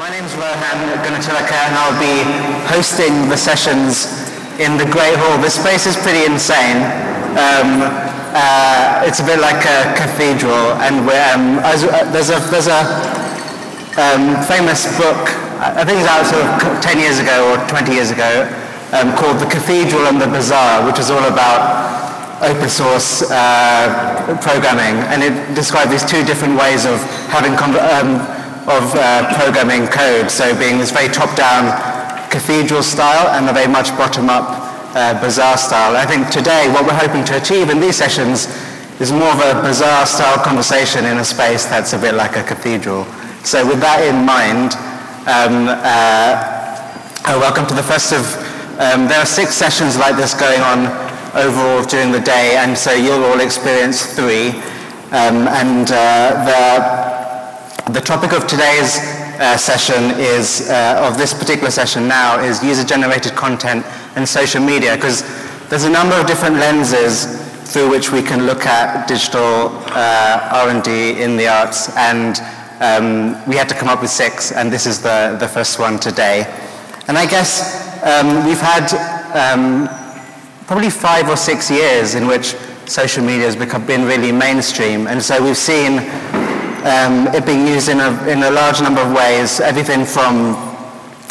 My name's Rohan Gunatillake and I'll be hosting the sessions in the Great Hall. This space is pretty insane. Um, uh, it's a bit like a cathedral and um, as, uh, there's a, there's a um, famous book, I think it's out sort of 10 years ago or 20 years ago, um, called The Cathedral and the Bazaar, which is all about open source uh, programming and it describes these two different ways of having um, of uh, programming code, so being this very top-down cathedral style and a very much bottom-up uh, bazaar style. I think today what we're hoping to achieve in these sessions is more of a bazaar style conversation in a space that's a bit like a cathedral. So with that in mind, um, uh, welcome to the first of, um, there are six sessions like this going on overall during the day, and so you'll all experience three. Um, and uh, the the topic of today's uh, session is, uh, of this particular session now, is user-generated content and social media, because there's a number of different lenses through which we can look at digital uh, R&D in the arts, and um, we had to come up with six, and this is the, the first one today. And I guess um, we've had um, probably five or six years in which social media has become, been really mainstream, and so we've seen um, it being used in a, in a large number of ways, everything from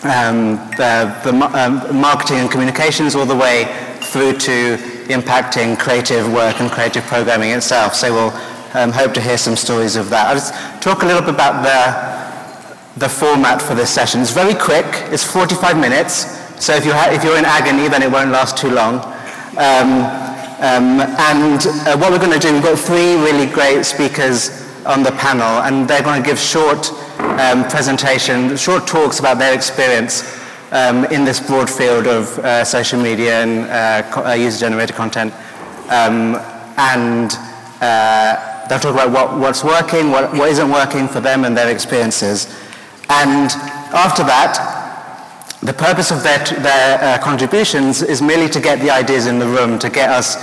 um, the, the um, marketing and communications all the way through to impacting creative work and creative programming itself. So we'll um, hope to hear some stories of that. I'll just talk a little bit about the, the format for this session. It's very quick. It's 45 minutes. So if you're, if you're in agony, then it won't last too long. Um, um, and uh, what we're going to do, we've got three really great speakers on the panel, and they're going to give short um, presentation, short talks about their experience um, in this broad field of uh, social media and uh, uh, user-generated content. Um, and uh, they'll talk about what, what's working, what, what isn't working for them and their experiences. And after that, the purpose of their, their uh, contributions is merely to get the ideas in the room, to get us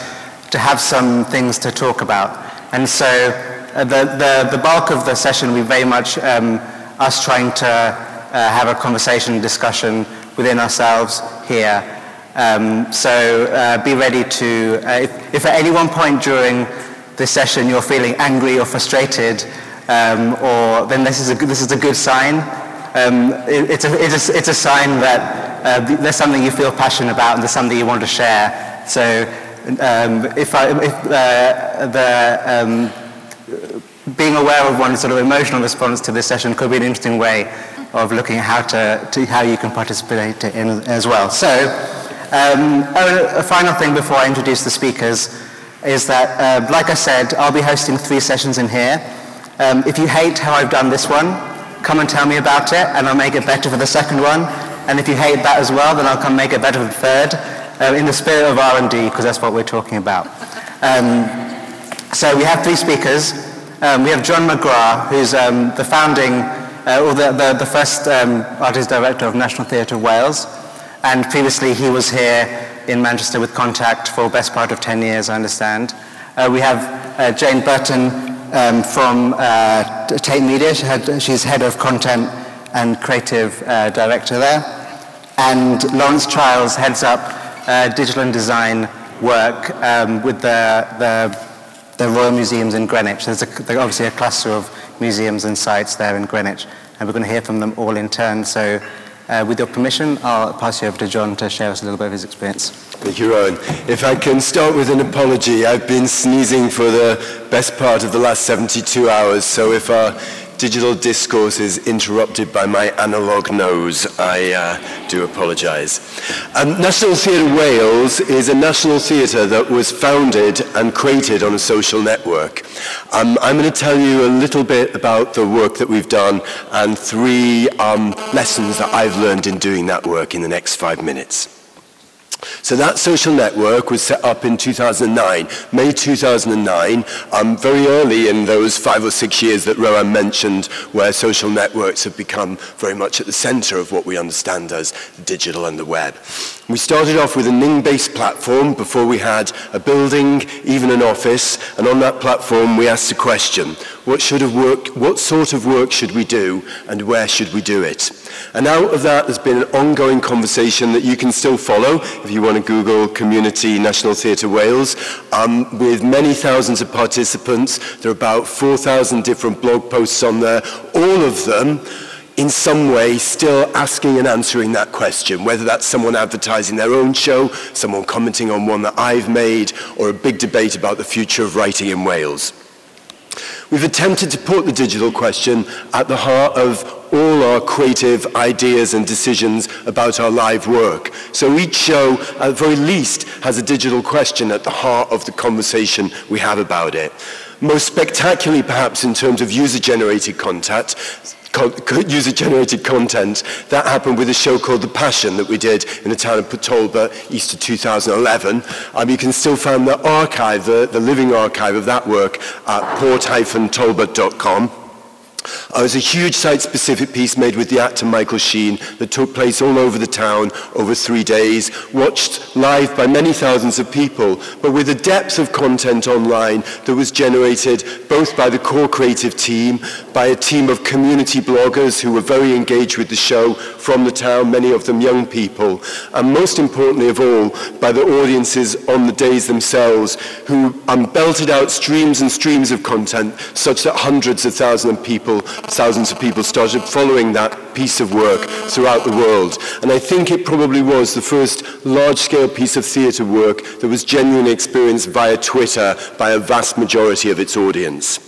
to have some things to talk about. And so the, the, the bulk of the session will be very much um, us trying to uh, have a conversation, discussion within ourselves here. Um, so uh, be ready to, uh, if, if, at any one point during this session you're feeling angry or frustrated, um, or then this is a, this is a good sign. Um, it, it's, a, it's, a, it's a sign that uh, there's something you feel passionate about and there's something you want to share. So um, if, I, if uh, the um, being aware of one's sort of emotional response to this session could be an interesting way of looking at how, to, to how you can participate in as well. So, um, oh, a final thing before I introduce the speakers is that, uh, like I said, I'll be hosting three sessions in here. Um, if you hate how I've done this one, come and tell me about it, and I'll make it better for the second one. And if you hate that as well, then I'll come make it better for the third, uh, in the spirit of R&D, because that's what we're talking about. Um, so we have three speakers. Um, we have John McGrath, who's um, the founding, uh, or the, the, the first um, artist director of National Theatre of Wales. And previously he was here in Manchester with Contact for best part of 10 years, I understand. Uh, we have uh, Jane Burton um, from uh, Tate Media. She had, she's head of content and creative uh, director there. And Lawrence Chiles heads up uh, digital and design work um, with the, the the Royal Museums in Greenwich. There's, a, there's obviously a cluster of museums and sites there in Greenwich, and we're going to hear from them all in turn. So, uh, with your permission, I'll pass you over to John to share us a little bit of his experience. Thank you, Rohan. If I can start with an apology, I've been sneezing for the best part of the last 72 hours, so if our digital discourse is interrupted by my analogue nose. I uh, do apologise. Um, national Theatre Wales is a national theatre that was founded and created on a social network. Um, I'm going to tell you a little bit about the work that we've done and three um, lessons that I've learned in doing that work in the next five minutes. So that social network was set up in 2009, May 2009, um, very early in those five or six years that Rohan mentioned, where social networks have become very much at the center of what we understand as digital and the web. We started off with a Ning-based platform before we had a building, even an office, and on that platform we asked a question, What, should work, what sort of work should we do and where should we do it? And out of that there's been an ongoing conversation that you can still follow if you want to Google Community National Theatre Wales um, with many thousands of participants. There are about 4,000 different blog posts on there, all of them in some way still asking and answering that question, whether that's someone advertising their own show, someone commenting on one that I've made, or a big debate about the future of writing in Wales. We've attempted to put the digital question at the heart of all our creative ideas and decisions about our live work. So each show, at the very least, has a digital question at the heart of the conversation we have about it. Most spectacularly, perhaps, in terms of user-generated content, user-generated content. That happened with a show called The Passion that we did in the town of Port Easter 2011. Um, you can still find the archive, the, the living archive of that work at port-talbot.com. Uh, it was a huge site-specific piece made with the actor Michael Sheen that took place all over the town over three days, watched live by many thousands of people, but with a depth of content online that was generated both by the core creative team, by a team of community bloggers who were very engaged with the show from the town, many of them young people, and most importantly of all, by the audiences on the days themselves who um, belted out streams and streams of content such that hundreds of thousands of people, thousands of people started following that piece of work throughout the world. And I think it probably was the first large-scale piece of theatre work that was genuinely experienced via Twitter by a vast majority of its audience.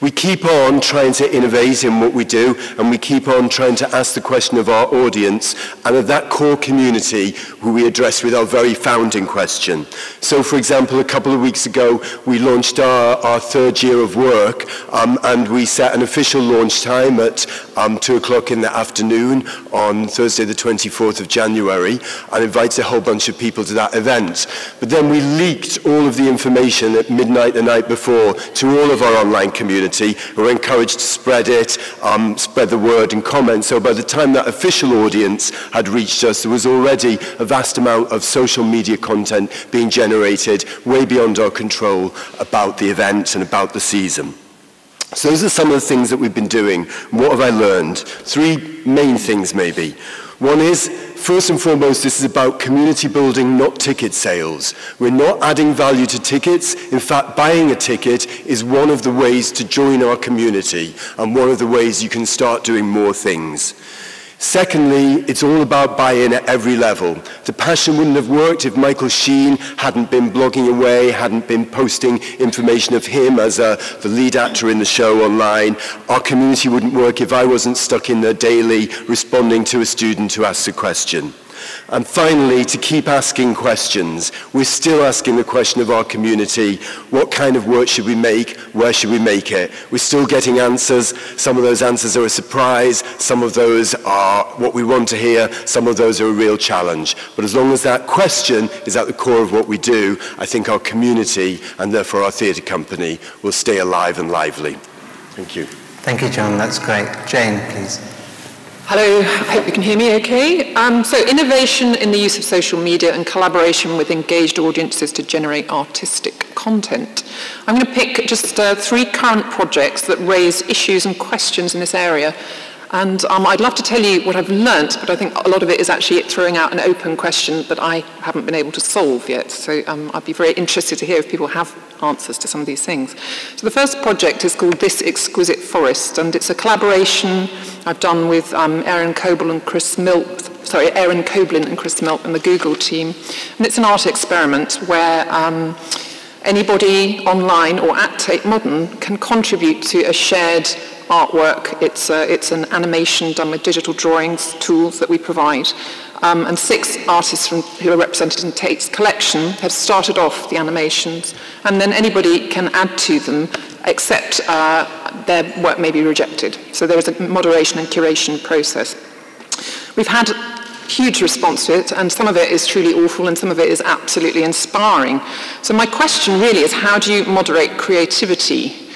We keep on trying to innovate in what we do and we keep on trying to ask the question of our audience and of that core community who we address with our very founding question. So for example, a couple of weeks ago we launched our, our third year of work um, and we set an official launch time at um, 2 o'clock in the afternoon on Thursday the 24th of January and invited a whole bunch of people to that event. But then we leaked all of the information at midnight the night before to all of our online community community were encouraged to spread it, um, spread the word and comment. So by the time that official audience had reached us, there was already a vast amount of social media content being generated way beyond our control about the event and about the season. So those are some of the things that we've been doing. What have I learned? Three main things maybe. One is, first and foremost, this is about community building, not ticket sales. We're not adding value to tickets. In fact, buying a ticket is one of the ways to join our community and one of the ways you can start doing more things. Secondly, it's all about buy-in at every level. The passion wouldn't have worked if Michael Sheen hadn't been blogging away, hadn't been posting information of him as a, the lead actor in the show online. Our community wouldn't work if I wasn't stuck in there daily responding to a student who asks a question. And finally, to keep asking questions. We're still asking the question of our community, what kind of work should we make? Where should we make it? We're still getting answers. Some of those answers are a surprise. Some of those are what we want to hear. Some of those are a real challenge. But as long as that question is at the core of what we do, I think our community, and therefore our theatre company, will stay alive and lively. Thank you. Thank you, John. That's great. Jane, please. Hello, I hope you can hear me okay. Um, so innovation in the use of social media and collaboration with engaged audiences to generate artistic content. I'm going to pick just uh, three current projects that raise issues and questions in this area and um, I'd love to tell you what I've learnt, but I think a lot of it is actually throwing out an open question that I haven't been able to solve yet. So um, I'd be very interested to hear if people have answers to some of these things. So the first project is called This Exquisite Forest, and it's a collaboration I've done with um, Aaron Coble and Chris Milk, sorry, Aaron Koblin and Chris Milk and the Google team. And it's an art experiment where um, anybody online or at Tate Modern can contribute to a shared artwork. It's, uh, it's an animation done with digital drawings tools that we provide. Um, and six artists from, who are represented in Tate's collection have started off the animations, and then anybody can add to them except uh, their work may be rejected. So there is a moderation and curation process. We've had huge response to it, and some of it is truly awful, and some of it is absolutely inspiring. So my question really is, how do you moderate creativity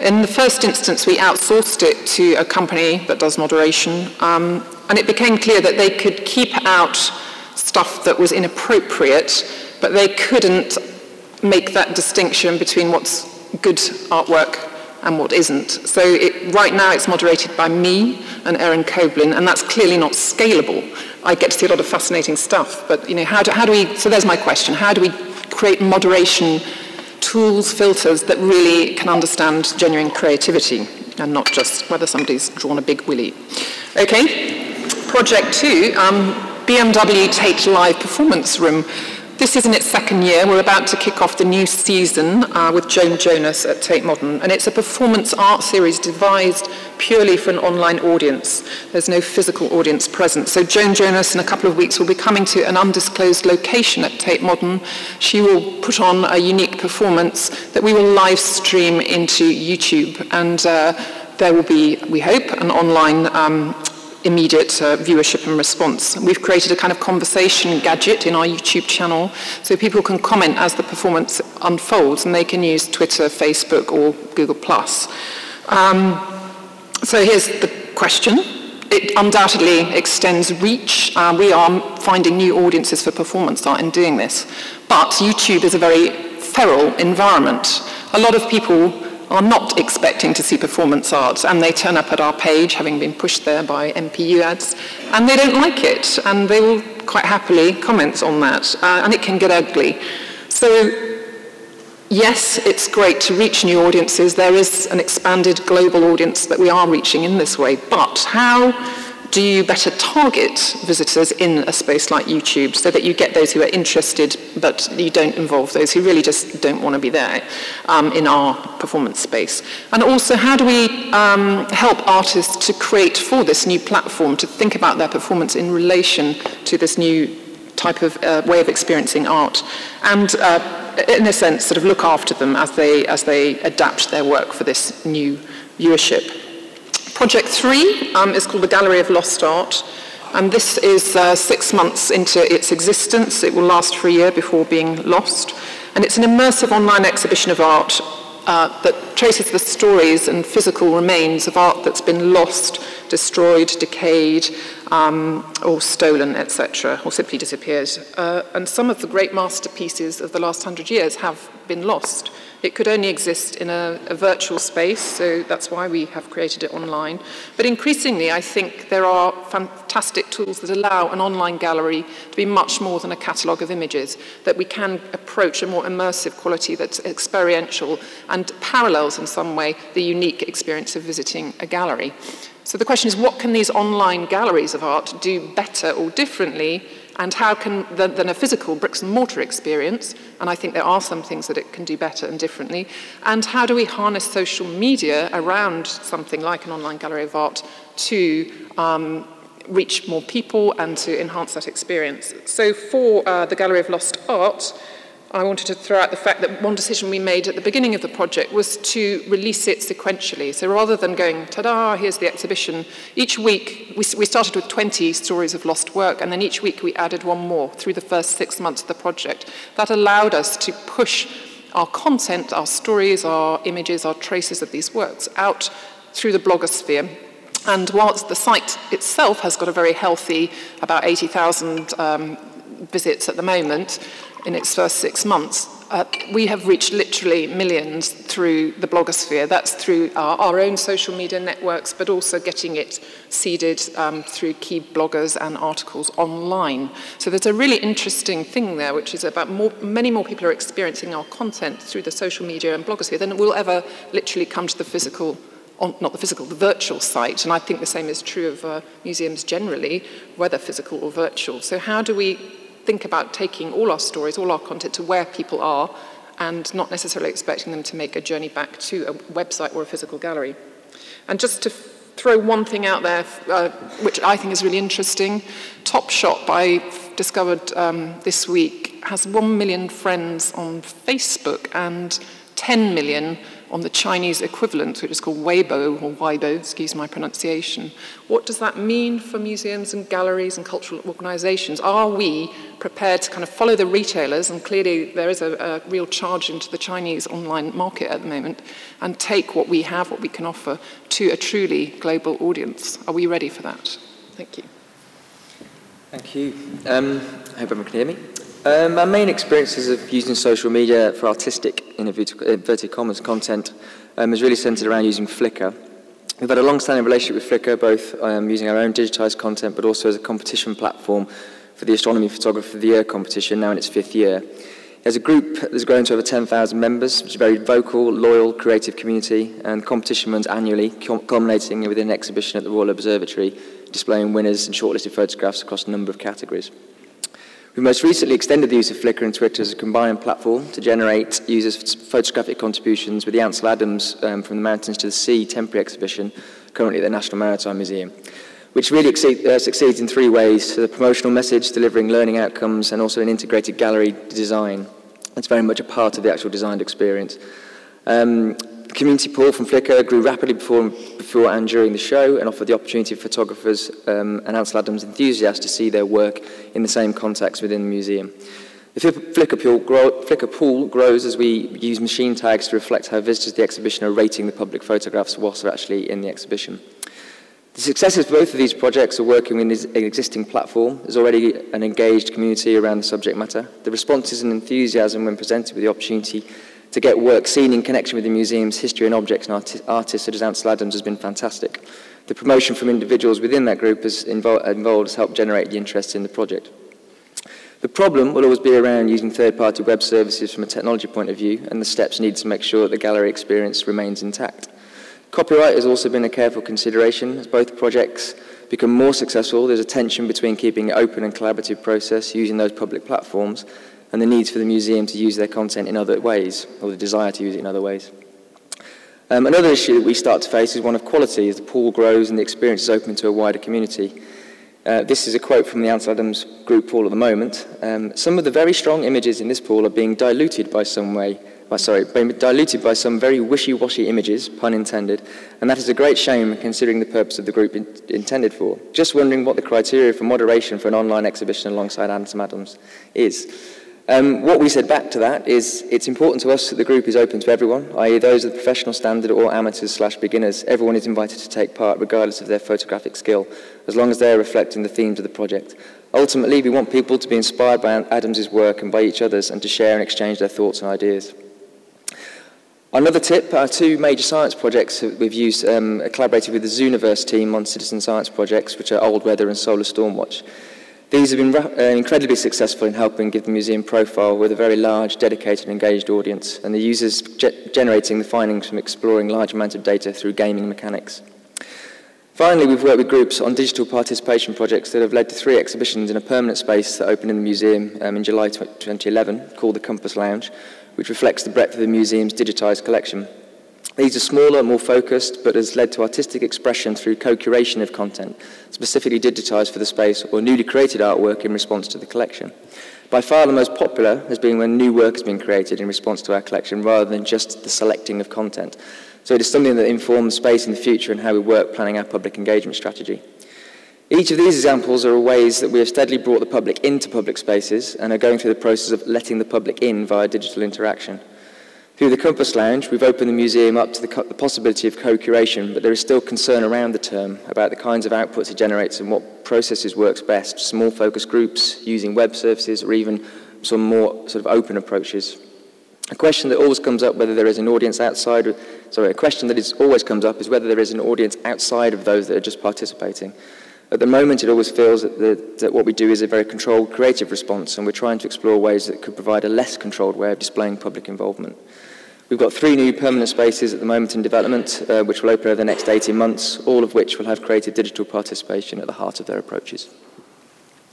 in the first instance, we outsourced it to a company that does moderation, um, and it became clear that they could keep out stuff that was inappropriate, but they couldn't make that distinction between what's good artwork and what isn't. So it, right now it's moderated by me and Aaron Koblin, and that's clearly not scalable. I get to see a lot of fascinating stuff, but you know, how do, how do we, so there's my question, how do we create moderation tools, filters that really can understand genuine creativity and not just whether somebody's drawn a big willy. Okay, project two, um, BMW Tate Live Performance Room. This is in its second year. We're about to kick off the new season uh, with Joan Jonas at Tate Modern, and it's a performance art series devised purely for an online audience. There's no physical audience present. So Joan Jonas, in a couple of weeks, will be coming to an undisclosed location at Tate Modern. She will put on a unique performance that we will live stream into YouTube, and uh, there will be, we hope, an online um, immediate uh, viewership and response. We've created a kind of conversation gadget in our YouTube channel so people can comment as the performance unfolds and they can use Twitter, Facebook or Google+. Um, so here's the question. It undoubtedly extends reach. Uh, we are finding new audiences for performance art in doing this. But YouTube is a very feral environment. A lot of people are not expecting to see performance art and they turn up at our page having been pushed there by MPU ads and they don't like it and they will quite happily comment on that uh, and it can get ugly. So yes, it's great to reach new audiences. There is an expanded global audience that we are reaching in this way, but how do you better target visitors in a space like YouTube so that you get those who are interested but you don't involve those who really just don't want to be there um, in our performance space? And also, how do we um, help artists to create for this new platform, to think about their performance in relation to this new type of uh, way of experiencing art? And uh, in a sense, sort of look after them as they, as they adapt their work for this new viewership. Project three um, is called the Gallery of Lost Art. And this is uh, six months into its existence. It will last for a year before being lost. And it's an immersive online exhibition of art uh, that traces the stories and physical remains of art that's been lost, destroyed, decayed, um, or stolen, etc., or simply disappeared. Uh, and some of the great masterpieces of the last hundred years have been lost. It could only exist in a, a, virtual space, so that's why we have created it online. But increasingly, I think there are fantastic tools that allow an online gallery to be much more than a catalogue of images, that we can approach a more immersive quality that's experiential and parallels in some way the unique experience of visiting a gallery. So the question is, what can these online galleries of art do better or differently? And how can, than, than, a physical bricks and mortar experience, and I think there are some things that it can do better and differently, and how do we harness social media around something like an online gallery of art to um, reach more people and to enhance that experience. So for uh, the Gallery of Lost Art, I wanted to throw out the fact that one decision we made at the beginning of the project was to release it sequentially. So rather than going, ta-da, here's the exhibition, each week we, we started with 20 stories of lost work, and then each week we added one more through the first six months of the project. That allowed us to push our content, our stories, our images, our traces of these works out through the blogosphere and whilst the site itself has got a very healthy, about 80,000 um, visits at the moment, in its first six months. Uh, we have reached literally millions through the blogosphere. That's through our, our own social media networks, but also getting it seeded um, through key bloggers and articles online. So there's a really interesting thing there, which is about more, many more people are experiencing our content through the social media and blogosphere than will ever literally come to the physical on, not the physical, the virtual site. And I think the same is true of uh, museums generally, whether physical or virtual. So how do we think about taking all our stories, all our content to where people are and not necessarily expecting them to make a journey back to a website or a physical gallery. And just to throw one thing out there, uh, which I think is really interesting, Topshop, I discovered um, this week, has 1 million friends on Facebook and 10 million on the Chinese equivalent, which is called Weibo, or Weibo, excuse my pronunciation. What does that mean for museums and galleries and cultural organizations? Are we prepared to kind of follow the retailers, and clearly there is a, a real charge into the Chinese online market at the moment, and take what we have, what we can offer, to a truly global audience? Are we ready for that? Thank you. Thank you. Um, I hope everyone can hear me. Um, my main experiences of using social media for artistic, in inverted commas, content um, is really centered around using Flickr. We've had a long-standing relationship with Flickr, both um, using our own digitized content, but also as a competition platform for the Astronomy Photographer of the Year competition, now in its fifth year. As a group that's grown to over 10,000 members, which is a very vocal, loyal, creative community, and the competition runs annually, culminating with an exhibition at the Royal Observatory, displaying winners and shortlisted photographs across a number of categories. We most recently extended the use of Flickr and Twitter as a combined platform to generate users' photographic contributions with the Ansel Adams um, From the Mountains to the Sea temporary exhibition currently at the National Maritime Museum, which really exceed, uh, succeeds in three ways, so the promotional message, delivering learning outcomes, and also an integrated gallery design. It's very much a part of the actual designed experience. Um, the community pool from Flickr grew rapidly before, before and during the show and offered the opportunity for photographers um, and Ansel Adams enthusiasts to see their work in the same context within the museum. The Flickr pool, grow, Flickr pool grows as we use machine tags to reflect how visitors to the exhibition are rating the public photographs whilst they're actually in the exhibition. The successes of both of these projects are working within an existing platform. There's already an engaged community around the subject matter. The responses and enthusiasm when presented with the opportunity to get work seen in connection with the museum's history and objects and arti artists such as Ansel Adams has been fantastic. The promotion from individuals within that group has involved, involved has helped generate the interest in the project. The problem will always be around using third-party web services from a technology point of view and the steps needed to make sure that the gallery experience remains intact. Copyright has also been a careful consideration as both projects become more successful. There's a tension between keeping an open and collaborative process using those public platforms and the needs for the museum to use their content in other ways, or the desire to use it in other ways. Um, another issue that we start to face is one of quality as the pool grows and the experience is open to a wider community. Uh, this is a quote from the Ansel Adams group pool at the moment. Um, some of the very strong images in this pool are being diluted by some way, by, sorry, being diluted by some very wishy-washy images, pun intended, and that is a great shame considering the purpose of the group in, intended for. Just wondering what the criteria for moderation for an online exhibition alongside Ansel Adams is. Um, what we said back to that is it's important to us that the group is open to everyone, i.e. those of the professional standard or amateurs slash beginners. Everyone is invited to take part regardless of their photographic skill, as long as they're reflecting the themes of the project. Ultimately, we want people to be inspired by Adams's work and by each other's and to share and exchange their thoughts and ideas. Another tip, our two major science projects we've used, um, collaborated with the Zooniverse team on citizen science projects, which are Old Weather and Solar Storm Watch. These have been uh, incredibly successful in helping give the museum profile with a very large, dedicated, engaged audience, and the users ge generating the findings from exploring large amounts of data through gaming mechanics. Finally, we've worked with groups on digital participation projects that have led to three exhibitions in a permanent space that opened in the museum um, in July 2011, called the Compass Lounge, which reflects the breadth of the museum's digitised collection. These are smaller, more focused, but has led to artistic expression through co-curation of content, specifically digitised for the space or newly created artwork in response to the collection. By far the most popular has been when new work has been created in response to our collection rather than just the selecting of content. So it is something that informs space in the future and how we work planning our public engagement strategy. Each of these examples are ways that we have steadily brought the public into public spaces and are going through the process of letting the public in via digital interaction. Through the Compass Lounge, we've opened the museum up to the, the possibility of co-curation, but there is still concern around the term about the kinds of outputs it generates and what processes works best, small focus groups, using web services, or even some more sort of open approaches. A question that always comes up whether there is an audience outside, sorry, a question that is always comes up is whether there is an audience outside of those that are just participating. At the moment, it always feels that, the, that what we do is a very controlled, creative response, and we're trying to explore ways that could provide a less controlled way of displaying public involvement. We've got three new permanent spaces at the moment in development, uh, which will open over the next 18 months, all of which will have creative digital participation at the heart of their approaches.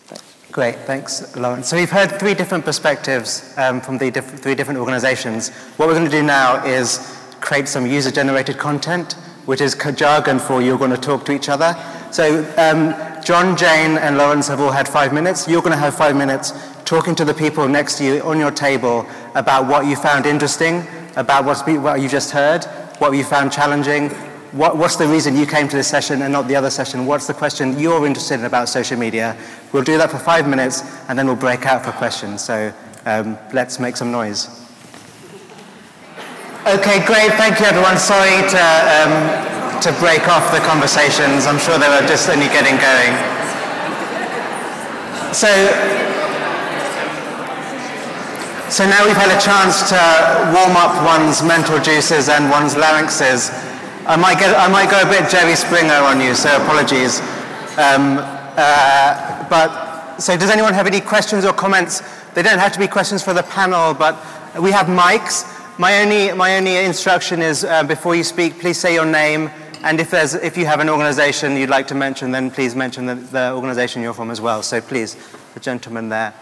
Thanks. Great, thanks, Lawrence. So we've heard three different perspectives um, from the diff three different organizations. What we're going to do now is create some user-generated content, which is jargon for you're going to talk to each other. So um, John, Jane, and Lawrence have all had five minutes. You're going to have five minutes talking to the people next to you on your table about what you found interesting, about what you just heard, what you found challenging, what, what's the reason you came to this session and not the other session? What's the question you're interested in about social media? We'll do that for five minutes and then we'll break out for questions. So um, let's make some noise. Okay, great. Thank you, everyone. Sorry to, um, to break off the conversations. I'm sure they were just only getting going. So So now we've had a chance to warm up one's mental juices and one's larynxes. I might, get, I might go a bit Jerry Springer on you, so apologies. Um, uh, but so does anyone have any questions or comments? They don't have to be questions for the panel, but we have mics. My only, my only instruction is uh, before you speak, please say your name. And if, there's, if you have an organization you'd like to mention, then please mention the, the organization you're from as well. So please, the gentleman there.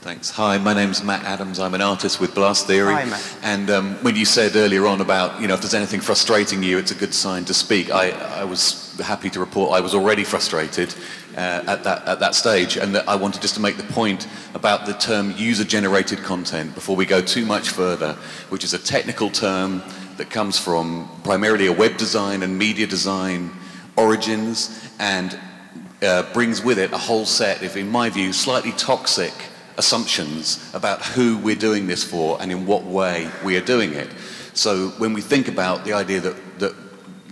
Thanks. Hi, my name's Matt Adams. I'm an artist with Blast Theory. Hi, Matt. And um, when you said earlier on about, you know, if there's anything frustrating you, it's a good sign to speak. I, I was happy to report I was already frustrated uh, at, that, at that stage. And that I wanted just to make the point about the term user-generated content before we go too much further, which is a technical term that comes from primarily a web design and media design origins and uh, brings with it a whole set of, in my view, slightly toxic assumptions about who we're doing this for and in what way we are doing it. So when we think about the idea that, that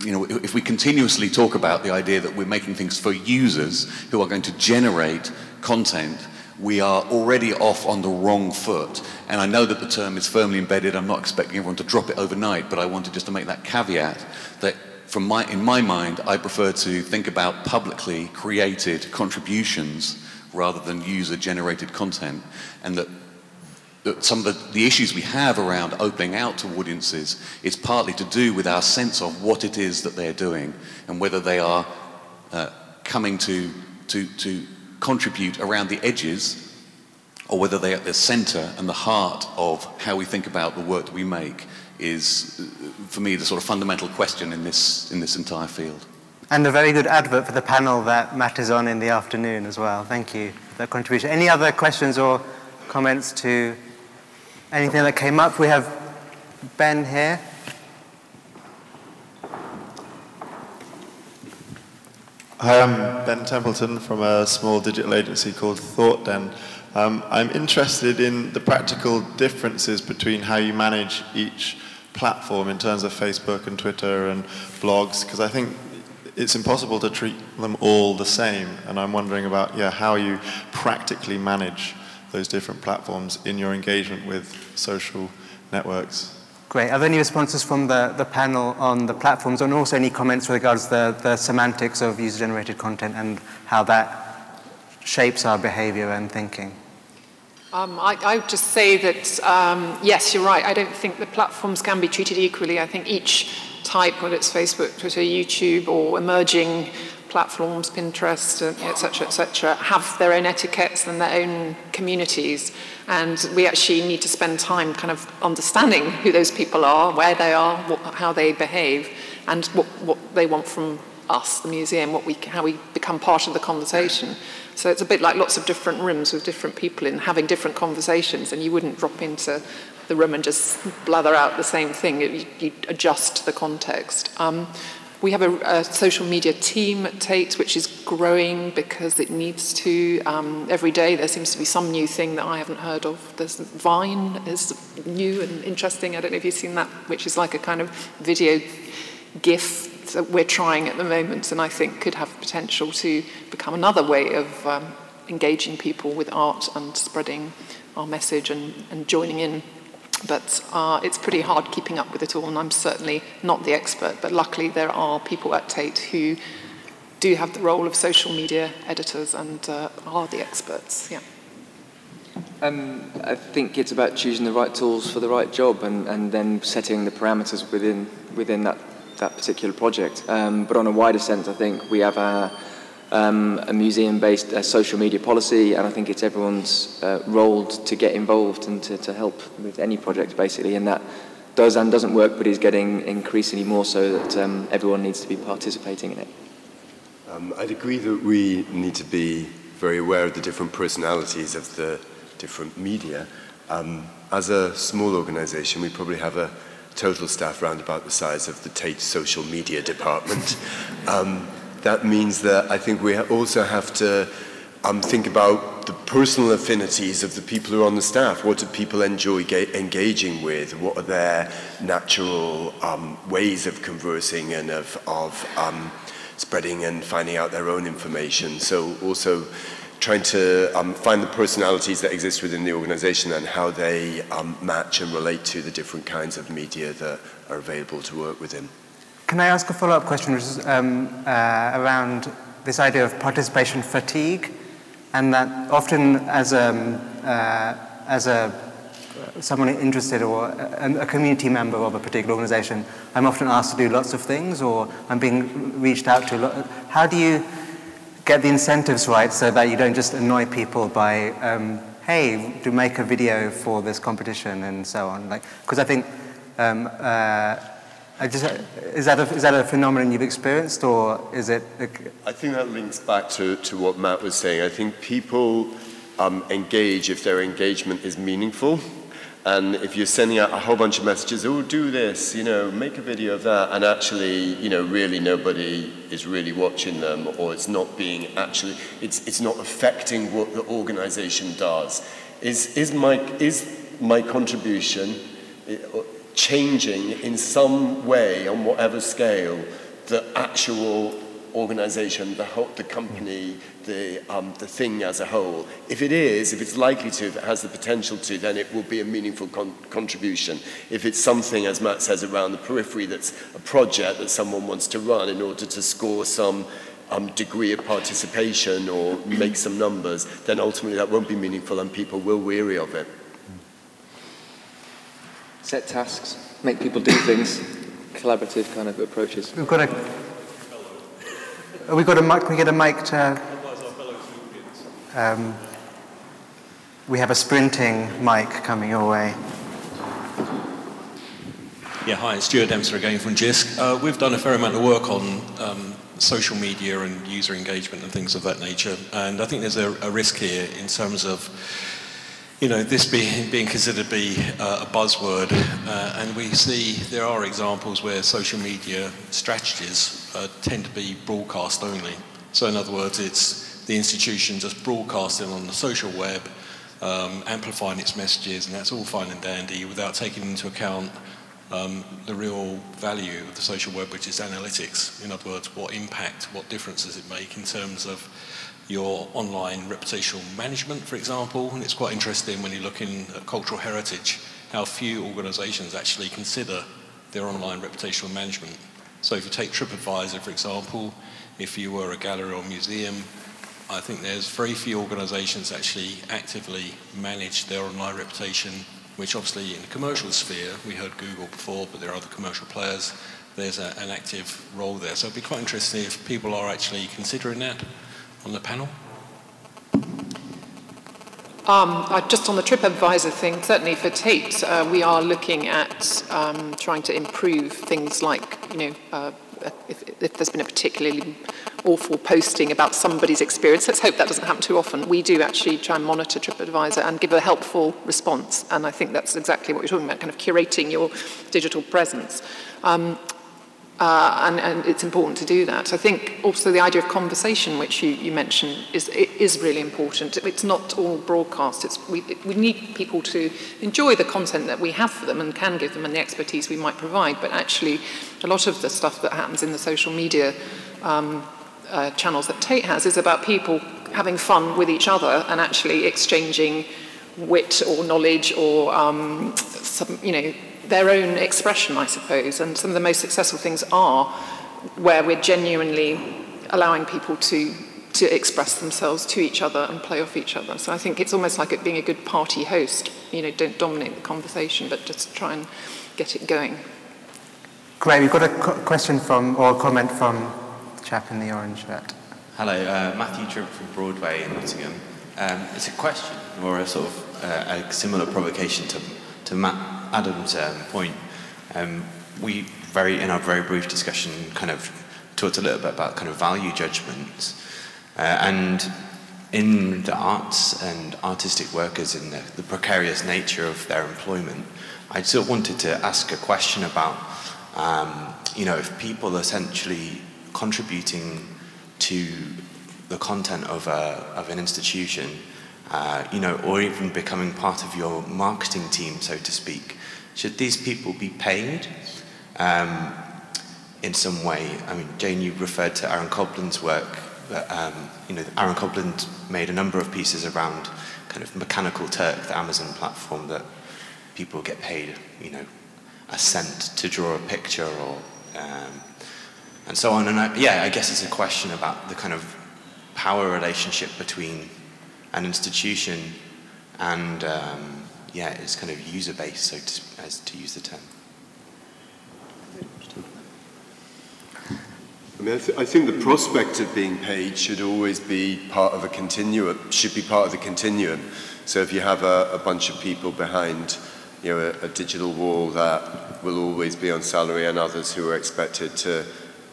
you know, if we continuously talk about the idea that we're making things for users who are going to generate content, we are already off on the wrong foot. And I know that the term is firmly embedded. I'm not expecting everyone to drop it overnight, but I wanted just to make that caveat that from my, in my mind, I prefer to think about publicly created contributions rather than user-generated content, and that, that some of the, the, issues we have around opening out to audiences is partly to do with our sense of what it is that they're doing and whether they are uh, coming to, to, to contribute around the edges or whether they're at the center and the heart of how we think about the work that we make is, uh, for me, the sort of fundamental question in this, in this entire field. And a very good advert for the panel that Matt is on in the afternoon as well. Thank you for that contribution. Any other questions or comments to anything that came up? We have Ben here. Hi, I'm Ben Templeton from a small digital agency called Thought Den. Um, I'm interested in the practical differences between how you manage each platform in terms of Facebook and Twitter and blogs, because I think it's impossible to treat them all the same. And I'm wondering about yeah, how you practically manage those different platforms in your engagement with social networks. Great. Are there any responses from the, the panel on the platforms and also any comments with regards to the, the semantics of user-generated content and how that shapes our behavior and thinking? Um, I, I, would just say that, um, yes, you're right. I don't think the platforms can be treated equally. I think each type, whether it's Facebook, Twitter, YouTube, or emerging platforms, Pinterest, etc., etc., have their own etiquettes and their own communities. And we actually need to spend time kind of understanding who those people are, where they are, what, how they behave, and what, what they want from us, the museum, what we, how we become part of the conversation. So it's a bit like lots of different rooms with different people in having different conversations, and you wouldn't drop into the room and just blather out the same thing. You, you adjust the context. Um, we have a, a, social media team at Tate which is growing because it needs to. Um, every day there seems to be some new thing that I haven't heard of. There's Vine is new and interesting. I don't know if you've seen that, which is like a kind of video GIF that we're trying at the moment, and I think could have potential to become another way of um, engaging people with art and spreading our message and, and joining in but uh, it's pretty hard keeping up with it all, and I'm certainly not the expert. But luckily, there are people at Tate who do have the role of social media editors and uh, are the experts. Yeah. Um, I think it's about choosing the right tools for the right job and, and then setting the parameters within within that, that particular project. Um, but on a wider sense, I think we have a um, a museum-based uh, social media policy, and I think it's everyone's uh, role to get involved and to, to help with any project, basically, and that does and doesn't work, but is getting increasingly more so that um, everyone needs to be participating in it. Um, I'd agree that we need to be very aware of the different personalities of the different media. Um, as a small organisation, we probably have a total staff round about the size of the Tate social media department. That means that I think we also have to um, think about the personal affinities of the people who are on the staff. What do people enjoy ga- engaging with? What are their natural um, ways of conversing and of, of um, spreading and finding out their own information? So also trying to um, find the personalities that exist within the organization and how they um, match and relate to the different kinds of media that are available to work within. Can I ask a follow-up question, which is um, uh, around this idea of participation fatigue, and that often as a, um, uh, as a someone interested or a, a, community member of a particular organization, I'm often asked to do lots of things or I'm being reached out to. How do you get the incentives right so that you don't just annoy people by, um, hey, do make a video for this competition and so on? Like, because I think, um, uh, just, is, that a, is that a phenomenon you've experienced or is it? A... I think that links back to, to what Matt was saying. I think people um, engage if their engagement is meaningful. And if you're sending out a whole bunch of messages, oh, do this, you know, make a video of that, and actually, you know, really nobody is really watching them, or it's not being actually, it's, it's not affecting what the organization does. Is, is, my, is my contribution eh, changing in some way, on whatever scale, the actual organization, the, whole, the company, the, um, the thing as a whole. If it is, if it's likely to, if it has the potential to, then it will be a meaningful con- contribution. If it's something, as Matt says, around the periphery that's a project that someone wants to run in order to score some um, degree of participation or make some numbers, then ultimately that won't be meaningful and people will weary of it. Set tasks, make people do things, collaborative kind of approaches. We've got a We've got a mic? Can we get a mic to? Um, we have a sprinting mic coming your way. Yeah, hi, it's Stuart Dempster again from JISC. Uh, we've done a fair amount of work on um, social media and user engagement and things of that nature, and I think there's a, a risk here in terms of you know, this being, being considered to be uh, a buzzword, uh, and we see there are examples where social media strategies uh, tend to be broadcast only. So, in other words, it's the institution just broadcasting on the social web, um, amplifying its messages, and that's all fine and dandy without taking into account um, the real value of the social web, which is analytics. In other words, what impact, what difference does it make in terms of your online reputational management, for example. And it's quite interesting when you're looking at cultural heritage, how few organizations actually consider their online reputational management. So if you take TripAdvisor, for example, if you were a gallery or museum, I think there's very few organizations actually actively manage their online reputation, which obviously in the commercial sphere, we heard Google before, but there are other commercial players, there's a, an active role there. So it'd be quite interesting if people are actually considering that on the panel? Um, just on the TripAdvisor thing, certainly for Tate, uh, we are looking at um, trying to improve things like, you know, uh, if, if, there's been a particularly awful posting about somebody's experience, let's hope that doesn't happen too often. We do actually try and monitor TripAdvisor and give a helpful response, and I think that's exactly what you're talking about, kind of curating your digital presence. Um, uh, and, and, it's important to do that. I think also the idea of conversation, which you, you mentioned, is, is really important. It's not all broadcast. It's, we, we need people to enjoy the content that we have for them and can give them and the expertise we might provide. But actually, a lot of the stuff that happens in the social media um, uh, channels that Tate has is about people having fun with each other and actually exchanging wit or knowledge or um, some, you know, their own expression, I suppose. And some of the most successful things are where we're genuinely allowing people to to express themselves to each other and play off each other. So I think it's almost like it being a good party host. You know, don't dominate the conversation, but just try and get it going. Great. We've got a question from or a comment from the chap in the orange shirt. Hello, uh, Matthew Tripp from Broadway in Nottingham. Um, it's a question or a sort of uh, a similar provocation to to Matt Adam's um, point, um, we very in our very brief discussion kind of talked a little bit about kind of value judgments, uh, and in the arts and artistic workers in the, the, precarious nature of their employment, I sort of wanted to ask a question about, um, you know, if people essentially contributing to the content of, a, of an institution, uh, you know, or even becoming part of your marketing team, so to speak, should these people be paid um, in some way? I mean, Jane, you referred to Aaron Koblin's work But, um, you know, Aaron Koblin made a number of pieces around kind of Mechanical Turk, the Amazon platform that people get paid, you know, a cent to draw a picture or, um, and so on. And I, yeah, I guess it's a question about the kind of power relationship between an institution and, um, yeah, its kind of user based, so to, as to use the term. I mean, I, th- I, think the prospect of being paid should always be part of a continuum, should be part of the continuum. So if you have a, a bunch of people behind, you know, a, a, digital wall that will always be on salary and others who are expected to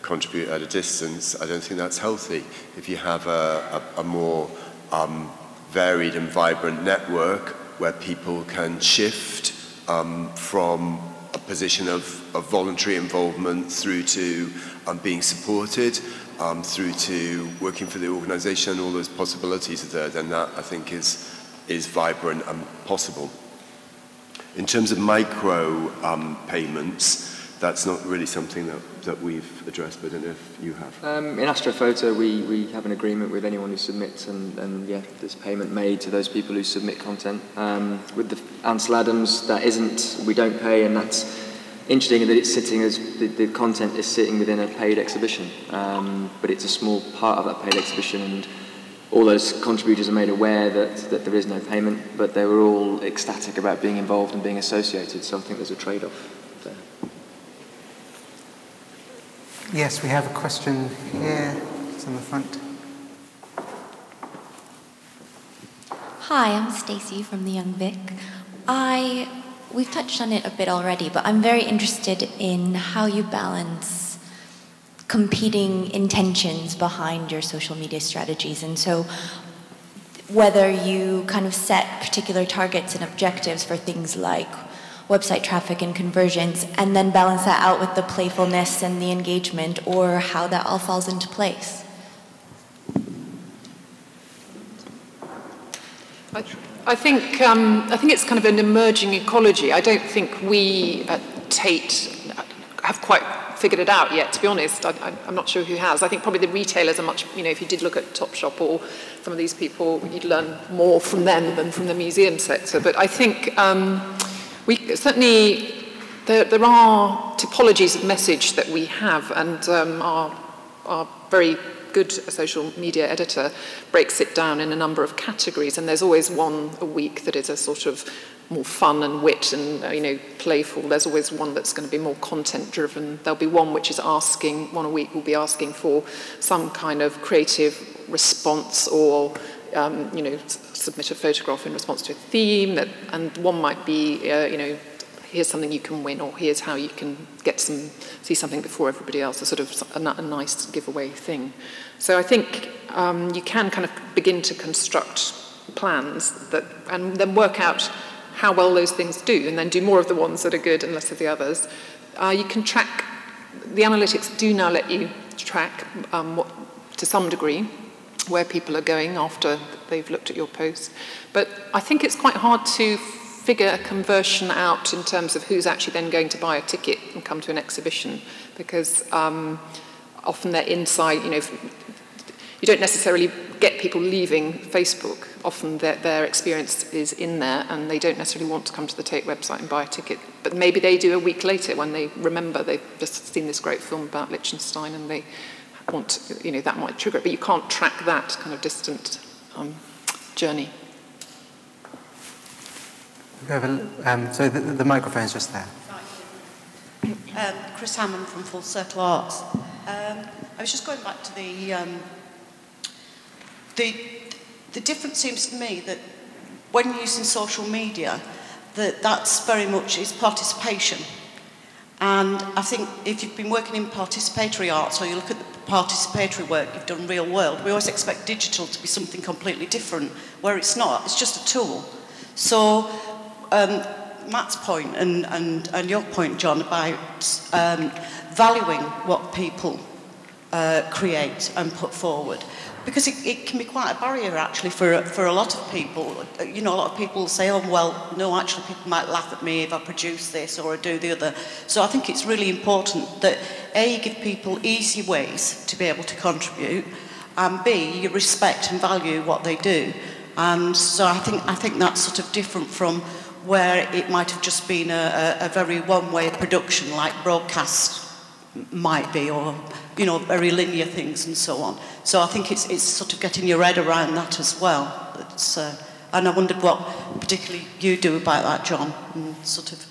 contribute at a distance, I don't think that's healthy. If you have a, a more um, varied and vibrant network where people can shift um, from a position of, of voluntary involvement through to um, being supported, um, through to working for the organisation, and all those possibilities are there, then that I think is, is vibrant and possible. In terms of micro um, payments, that's not really something that, that we've addressed, but I don't know if you have. Um, in Astrophoto, we, we have an agreement with anyone who submits, and, and yeah, there's payment made to those people who submit content. Um, with the Ansel Adams, that isn't, we don't pay, and that's interesting that it's sitting as the, the content is sitting within a paid exhibition, um, but it's a small part of that paid exhibition, and all those contributors are made aware that, that there is no payment, but they were all ecstatic about being involved and being associated, so I think there's a trade off. Yes, we have a question here. It's in the front. Hi, I'm Stacey from the Young Vic. I we've touched on it a bit already, but I'm very interested in how you balance competing intentions behind your social media strategies. And so whether you kind of set particular targets and objectives for things like website traffic and conversions, and then balance that out with the playfulness and the engagement, or how that all falls into place. I, I think um, I think it's kind of an emerging ecology. I don't think we at Tate have quite figured it out yet. To be honest, I, am not sure who has. I think probably the retailers are much. You know, if you did look at Topshop or some of these people, you'd learn more from them than from the museum sector. But I think. Um, we certainly there, there are typologies of message that we have, and um, our, our very good social media editor breaks it down in a number of categories, and there's always one a week that is a sort of more fun and wit and uh, you know playful. There's always one that's going to be more content driven. There'll be one which is asking one a week will be asking for some kind of creative response or um, you know submit a photograph in response to a theme, that, and one might be, uh, you know, here's something you can win, or here's how you can get some, see something before everybody else, a sort of a, a nice giveaway thing. So I think um, you can kind of begin to construct plans that, and then work out how well those things do, and then do more of the ones that are good and less of the others. Uh, you can track, the analytics do now let you track um, what, to some degree where people are going after they've looked at your post. But I think it's quite hard to figure a conversion out in terms of who's actually then going to buy a ticket and come to an exhibition because um, often they're inside, you know, you don't necessarily get people leaving Facebook. Often their, their experience is in there and they don't necessarily want to come to the Tate website and buy a ticket. But maybe they do a week later when they remember they've just seen this great film about Lichtenstein and they want, you know, that might trigger it, but you can't track that kind of distant um, journey. Um, so the, the microphone's just there. Um, Chris Hammond from Full Circle Arts. Um, I was just going back to the, um, the the difference seems to me that when using social media, that that's very much is participation. And I think if you've been working in participatory arts or you look at the participatory work you've done real world, we always expect digital to be something completely different, where it's not, it's just a tool. So um, Matt's point and, and, and your point, John, about um, valuing what people uh, create and put forward because it, it can be quite a barrier actually for, for a lot of people. You know, a lot of people say, oh, well, no, actually people might laugh at me if I produce this or I do the other. So I think it's really important that, A, you give people easy ways to be able to contribute, and B, you respect and value what they do. And so I think, I think that's sort of different from where it might have just been a, a, a very one-way production like broadcast might be or you know very linear things and so on so i think it's, it's sort of getting your head around that as well it's, uh, and i wondered what particularly you do about that john and sort of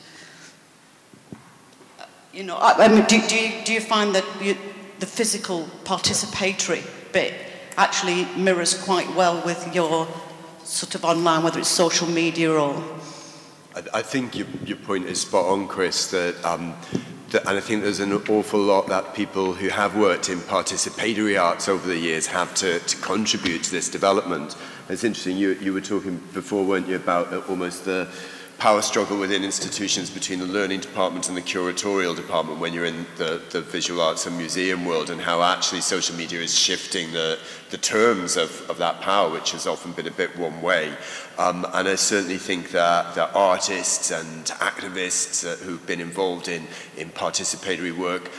you know i, I mean do, do, you, do you find that you, the physical participatory bit actually mirrors quite well with your sort of online, whether it's social media or. I, I think your, your point is spot on, Chris, that, um, and I think there's an awful lot that people who have worked in participatory arts over the years have to, to contribute to this development. It's interesting, you, you were talking before, weren't you, about uh, almost the power struggle within institutions between the learning department and the curatorial department when you're in the, the visual arts and museum world and how actually social media is shifting the, the terms of, of that power, which has often been a bit one way. Um, and I certainly think that, that artists and activists uh, who've been involved in, in participatory work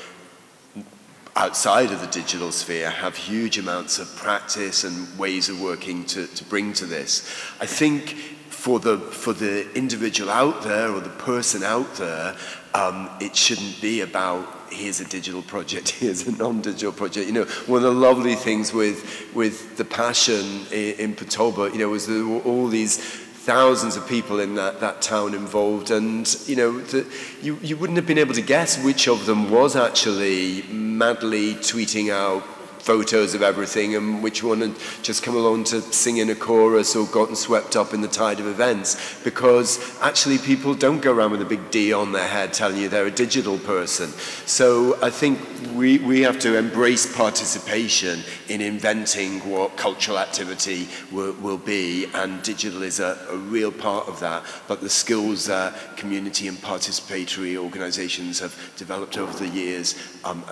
outside of the digital sphere have huge amounts of practice and ways of working to, to bring to this. I think for the, for the individual out there or the person out there, um, it shouldn't be about here's a digital project, here's a non-digital project. You know, one of the lovely things with, with the passion in, in you know, was there were all these thousands of people in that, that town involved and you know the, you, you wouldn't have been able to guess which of them was actually madly tweeting out photos of everything and which one had just come along to sing in a chorus or gotten swept up in the tide of events because actually people don't go around with a big D on their head telling you they're a digital person. So I think we, we have to embrace participation in inventing what cultural activity will, will be and digital is a, a real part of that. But the skills that community and participatory organizations have developed over the years um,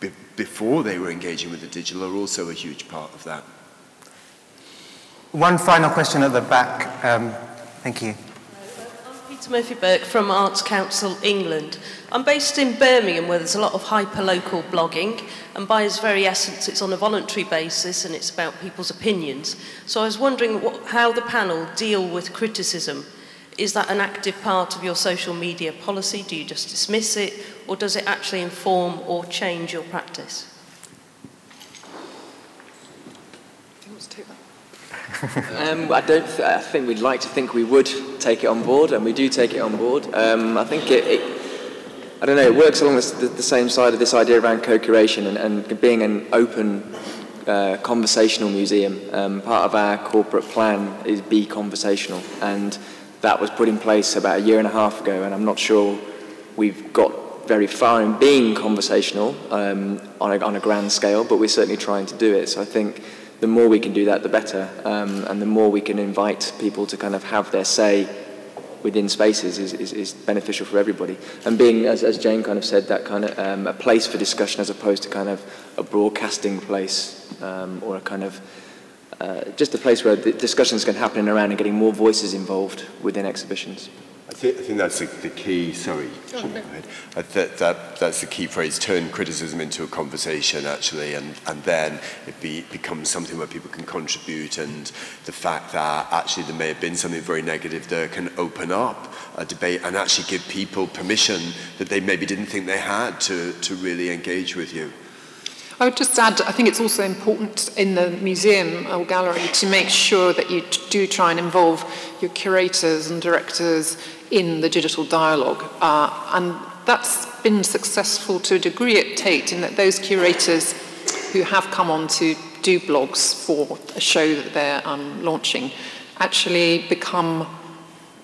be before they were engaging with the digital are also a huge part of that. One final question at the back. Um, thank you. I'm Peter Murphy Burke from Arts Council England. I'm based in Birmingham where there's a lot of hyper-local blogging and by its very essence it's on a voluntary basis and it's about people's opinions. So I was wondering what, how the panel deal with criticism is that an active part of your social media policy? Do you just dismiss it? Or does it actually inform or change your practice? um, I don't. Th- I think we'd like to think we would take it on board, and we do take it on board. Um, I think it, it, I don't know. It works along the, the, same side of this idea around co-curation and, and being an open, uh, conversational museum. Um, part of our corporate plan is be conversational, and that was put in place about a year and a half ago, and I'm not sure we've got very far in being conversational um, on, a, on a grand scale, but we're certainly trying to do it. So I think the more we can do that, the better, um, and the more we can invite people to kind of have their say within spaces is, is, is beneficial for everybody. And being, as, as Jane kind of said, that kind of um, a place for discussion as opposed to kind of a broadcasting place um, or a kind of uh, just a place where the discussions can happen around and getting more voices involved within exhibitions. I think, I think that's the, the key, sorry, oh, no. that, that, that's the key phrase, turn criticism into a conversation actually, and, and then it be, becomes something where people can contribute and the fact that actually there may have been something very negative there can open up a debate and actually give people permission that they maybe didn't think they had to, to really engage with you. I would just add, I think it's also important in the museum or gallery to make sure that you do try and involve your curators and directors in the digital dialogue. Uh, and that's been successful to a degree at Tate in that those curators who have come on to do blogs for a show that they're um, launching actually become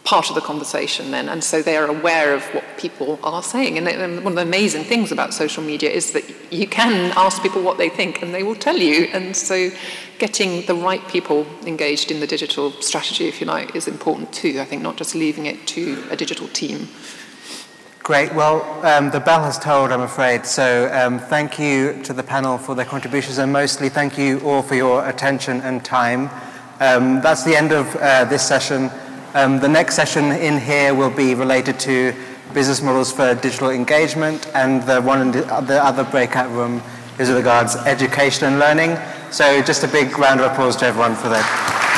part of the conversation then. And so they are aware of what people are saying. And, and one of the amazing things about social media is that you can ask people what they think and they will tell you. And so getting the right people engaged in the digital strategy, if you like, is important too. I think not just leaving it to a digital team. Great. Well, um, the bell has tolled, I'm afraid. So um, thank you to the panel for their contributions, and mostly thank you all for your attention and time. Um, that's the end of uh, this session. Um, the next session in here will be related to business models for digital engagement, and the one in the, the other breakout room is regards education and learning. So just a big round of applause to everyone for that.